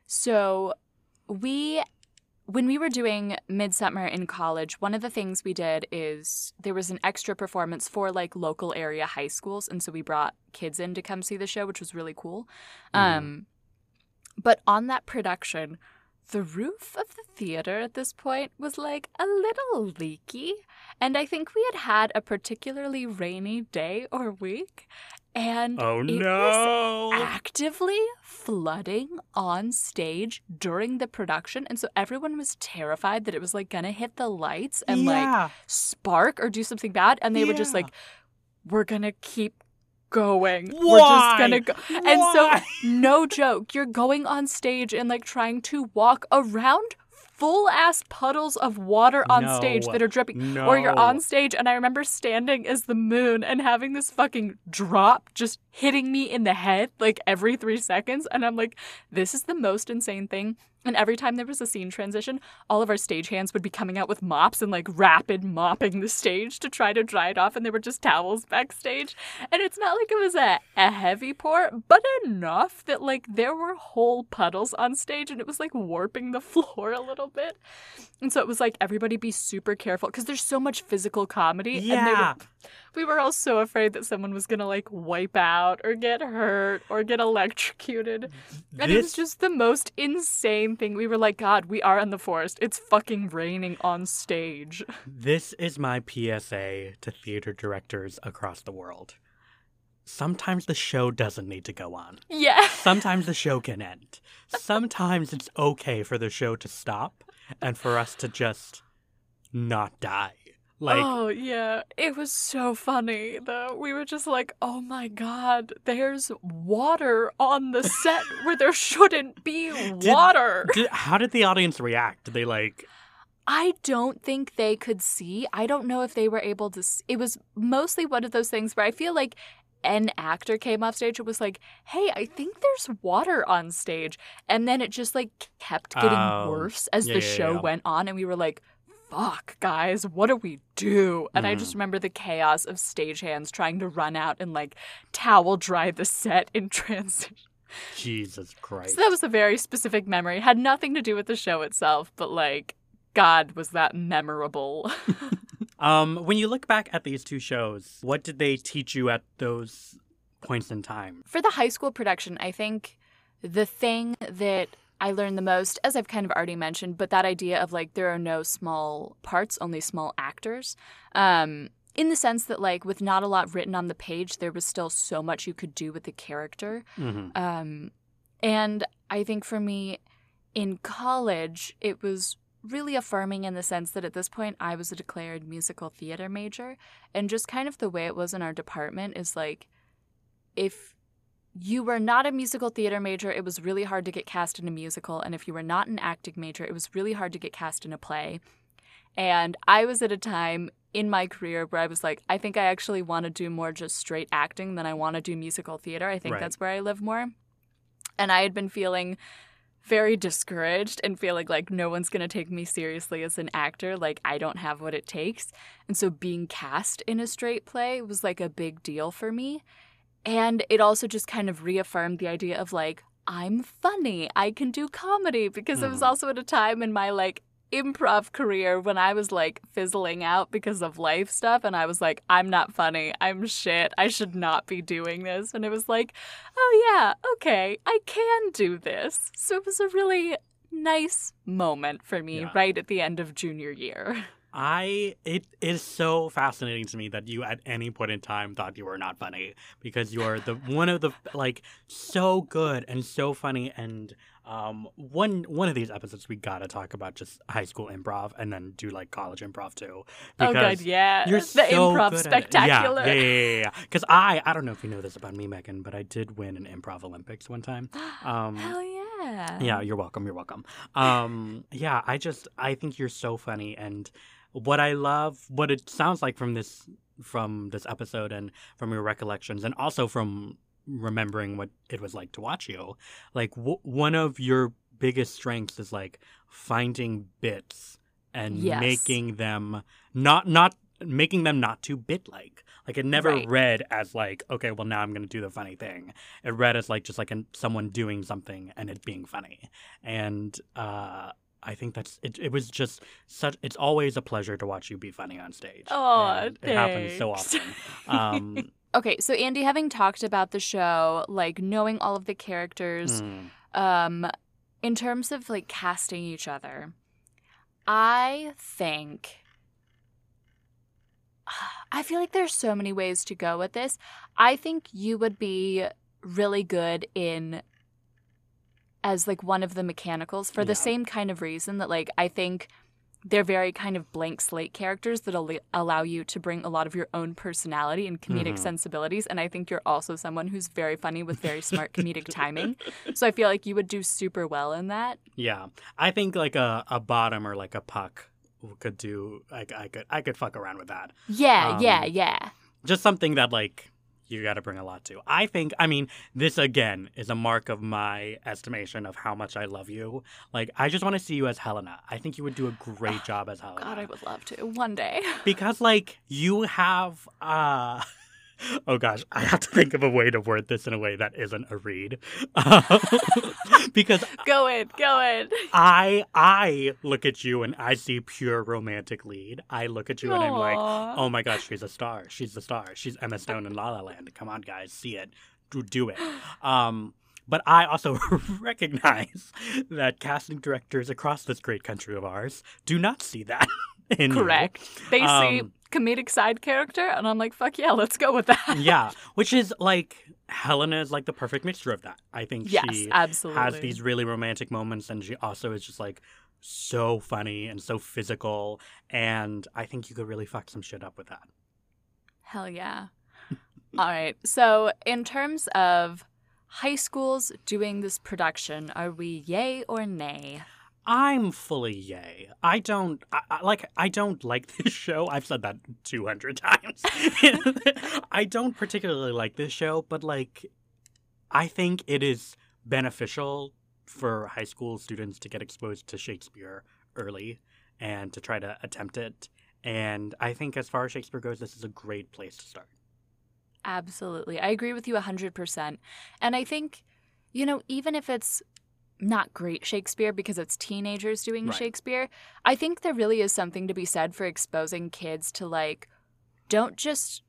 so we, when we were doing Midsummer in college, one of the things we did is there was an extra performance for like local area high schools, and so we brought kids in to come see the show, which was really cool. Mhm. Um, but on that production. The roof of the theater at this point was like a little leaky, and I think we had had a particularly rainy day or week, and oh it was no. actively flooding on stage during the production. And so everyone was terrified that it was like gonna hit the lights and like spark or do something bad. And they were just like we're gonna keep going. Why? we're just gonna go and so no joke you're going on stage and like trying to walk around full ass puddles of water on stage that are dripping no or you're on stage and I remember standing as the moon and having this fucking drop just hitting me in the head like every three seconds. And I'm like, this is the most insane thing. And every time there was a scene transition, all of our stagehands would be coming out with mops and like rapid mopping the stage to try to dry it off. And there were just towels backstage. And it's not like it was a, a heavy pour, but enough that like there were whole puddles on stage and it was like warping the floor a little bit. And so it was like everybody be super careful because there's so much physical comedy. And they yeah were, we were all so afraid that someone was gonna like wipe out or get hurt or get electrocuted. And it was just the most insane thing. We were like, God, we are in the forest. It's fucking raining on stage. This is my PSA to theater directors across the world. Sometimes the show doesn't need to go on. Yeah. Sometimes the show can end. Sometimes it's okay for the show to stop and for us to just not die. Like, oh yeah, it was so funny though. We were just like, "Oh my god, there's water on the set where there shouldn't be water." did, how did the audience react? Did they like, I don't think they could see. I don't know if they were able to. See. It was mostly one of those things where I feel like an actor came off stage and was like, "Hey, I think there's water on stage," and then it just like kept getting Oh, worse as yeah, the yeah, show yeah. went on, and we were like, fuck, guys, what do we do? And I Mm. just remember the chaos of stagehands trying to run out and like towel dry the set in transition. Jesus Christ. So that was a very specific memory. Had nothing to do with the show itself, but like, God, was that memorable. Um, when you look back at these two shows, what did they teach you at those points in time? For the high school production, I think the thing that I learned the most, as I've kind of already mentioned, but that idea of like there are no small parts, only small actors. Um, in the sense that, like, with not a lot written on the page, there was still so much you could do with the character. hmm Um, and I think for me in college, it was really affirming in the sense that at this point I was a declared musical theater major. And just kind of the way it was in our department is like, if you were not a musical theater major, it was really hard to get cast in a musical. And if you were not an acting major, it was really hard to get cast in a play. And I was at a time in my career where I was like, I think I actually want to do more just straight acting than I want to do musical theater. I think Right. that's where I live more. And I had been feeling very discouraged and feeling like no one's going to take me seriously as an actor. Like, I don't have what it takes. And so being cast in a straight play was like a big deal for me. And it also just kind of reaffirmed the idea of like, I'm funny. I can do comedy because it was Mhm. also at a time in my like improv career when I was like fizzling out because of life stuff. And I was like, I'm not funny. I'm shit. I should not be doing this. And it was like, oh, yeah, okay, I can do this. So it was a really nice moment for me Yeah. right at the end of junior year. I it is so fascinating to me that you at any point in time thought you were not funny because you're the one of the like so good and so funny and um one one of these episodes we gotta talk about just high school improv and then do like college improv too oh, God, yeah. You're the so improv good spectacular. Yeah, yeah, yeah, yeah. Because I, I don't know if you know this about me, Megan, but I did win an improv Olympics one time. Um, Hell yeah. yeah, you're welcome. You're welcome. Um, yeah, I just, I think you're so funny, and what I love, what it sounds like from this, from this episode, and from your recollections, and also from remembering what it was like to watch you, like w- one of your biggest strengths is like finding bits and Yes. making them not not making them not too bit like like it never Right. read as like okay well now i'm gonna do the funny thing it read as like just like an, someone doing something and it being funny and uh i think that's it, it was just such it's always a pleasure to watch you be funny on stage. Oh, it happens so often. Um Okay, so Andy, having talked about the show, like knowing all of the characters, mm, um, in terms of like casting each other, I think I feel like there's so many ways to go with this. I think you would be really good in as like one of the mechanicals for the same kind of reason that like I think they're very kind of blank slate characters that al- allow you to bring a lot of your own personality and comedic Mhm. sensibilities and I think you're also someone who's very funny with very smart comedic timing. So I feel like you would do super well in that. yeah i think like a, a bottom or like a puck could do I, I could i could fuck around with that Yeah, yeah, Um, yeah. just something that like you got to bring a lot to. I think I mean this again is a mark of my estimation of how much I love you. Like I just want to see you as Helena. I think you would do a great job as Helena. God, I would love to one day. because like you have uh Oh gosh, I have to think of a way to word this in a way that isn't a read. because go in, go in. I I look at you and I see pure romantic lead. I look at you and I'm like, oh my gosh, she's a star. She's the star. She's Emma Stone in La La Land. Come on, guys, see it. Do, do it. Um, but I also recognize that casting directors across this great country of ours do not see that. In you. Correct. They see Um, comedic side character, and I'm like, fuck yeah, let's go with that. yeah, which is like Helena is like the perfect mixture of that. I think yes, she absolutely. has these really romantic moments, and she also is just like so funny and so physical. And I think you could really fuck some shit up with that. Hell yeah. All right. So, in terms of high schools doing this production, are we yay or nay? I'm fully yay. I don't I, I, like. I don't like this show. I've said that two hundred times. I don't particularly like this show, but like, I think it is beneficial for high school students to get exposed to Shakespeare early, and to try to attempt it. And I think as far as Shakespeare goes, this is a great place to start. Absolutely. I agree with you 100%. And I think, you know, even if it's not great Shakespeare because it's teenagers doing Right. Shakespeare, I think there really is something to be said for exposing kids to like, don't just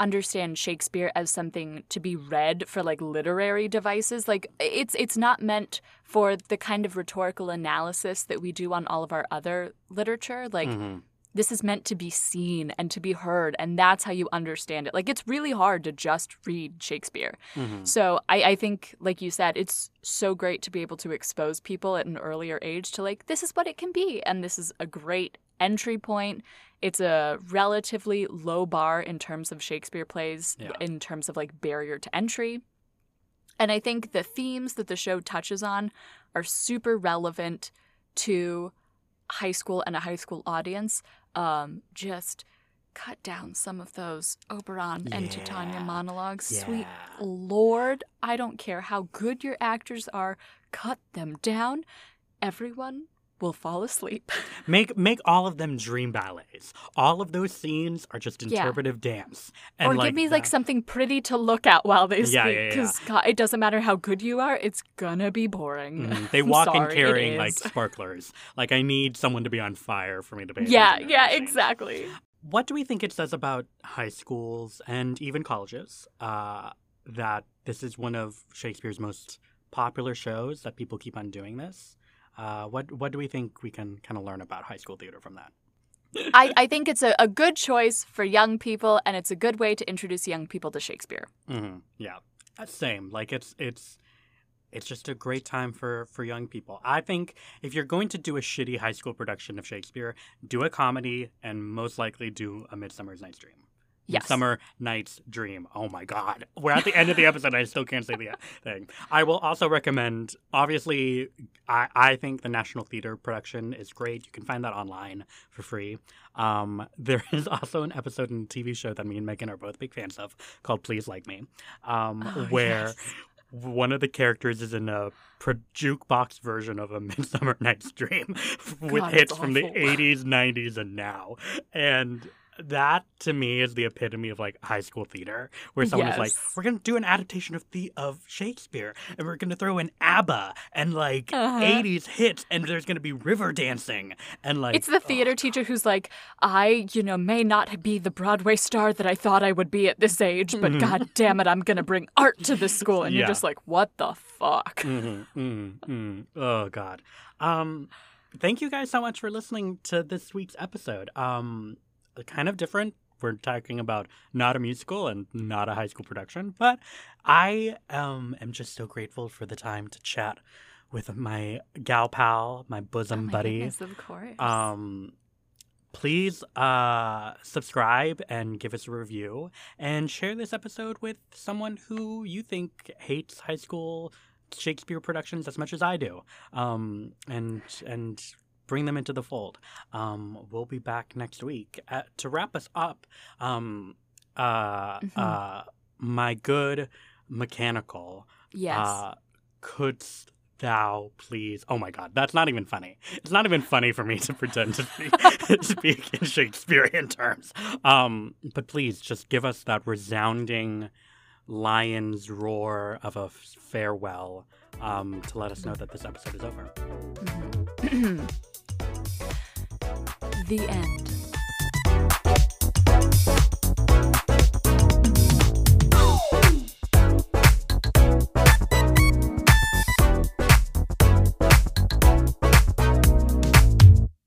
understand Shakespeare as something to be read for like literary devices like it's it's not meant for the kind of rhetorical analysis that we do on all of our other literature like Mhm. This is meant to be seen and to be heard and that's how you understand it like it's really hard to just read shakespeare Mhm. so I, I think like you said it's so great to be able to expose people at an earlier age to like this is what it can be and this is a great entry point it's a relatively low bar in terms of shakespeare plays Yeah. in terms of like barrier to entry and i think the themes that the show touches on are super relevant to high school and a high school audience um, just cut down some of those oberon and titania Yeah. monologues. Sweet lord i don't care how good your actors are cut them down. Everyone will fall asleep Make make all of them dream ballets. All of those scenes are just Yeah. interpretive dance. or give me like something pretty to look at while they Yeah, speak yeah, yeah. because it doesn't matter how good you are it's gonna be boring Mhm. They walk in sorry, it carrying like sparklers. Like I need someone to be on fire for me to pay yeah yeah exactly What do we think it says about high schools and even colleges uh, that this is one of Shakespeare's most popular shows that people keep on doing this? Uh, what what do we think we can kind of learn about high school theater from that? I, I think it's a, a good choice for young people and it's a good way to introduce young people to shakespeare hmm Yeah, Uh, same. Like it's it's it's just a great time for for young people. I think if you're going to do a shitty high school production of Shakespeare, do a comedy and most likely do a Midsummer's Night's Dream. Yes. Midsummer Night's Dream. Oh my God. We're at the end of the episode. I still can't say the thing. I will also recommend, obviously, I, I think the National Theater production is great. You can find that online for free. Um, there is also an episode in the TV show that me and Megan are both big fans of called Please Like Me, um, Oh, where yes. one of the characters is in a jukebox version of a Midsummer Night's Dream with God, hits from the 80s, 90s, and now. And that to me is the epitome of like high school theater, where someone is like, "We're gonna do an adaptation of the of Shakespeare, and we're gonna throw in ABBA and like Uh-huh. 80s hits, and there's gonna be river dancing and like it's the theater oh, teacher who's like i you know may not be the broadway star that i thought i would be at this age but Mhm. god damn it i'm gonna bring art to this school and Yeah. you're just like what the fuck Mhm, mhm, mhm. Oh God. Um, thank you guys so much for listening to this week's episode. Um, kind of different. We're talking about not a musical and not a high school production, but I um am just so grateful for the time to chat with my gal pal, my Oh bosom my buddy. goodness, of course Um, please uh, subscribe and give us a review and share this episode with someone who you think hates high school Shakespeare productions as much as I do. Um, and and bring them into the fold. Um, we'll be back next week Uh to wrap us up. Um, uh, Mhm. uh, my good mechanical yes uh, couldst thou please? Oh my god, that's not even funny. It's not even funny for me to pretend to speak, speak in Shakespearean terms. Um, but please just give us that resounding lion's roar of a farewell um, to let us know that this episode is over. Mhm. the end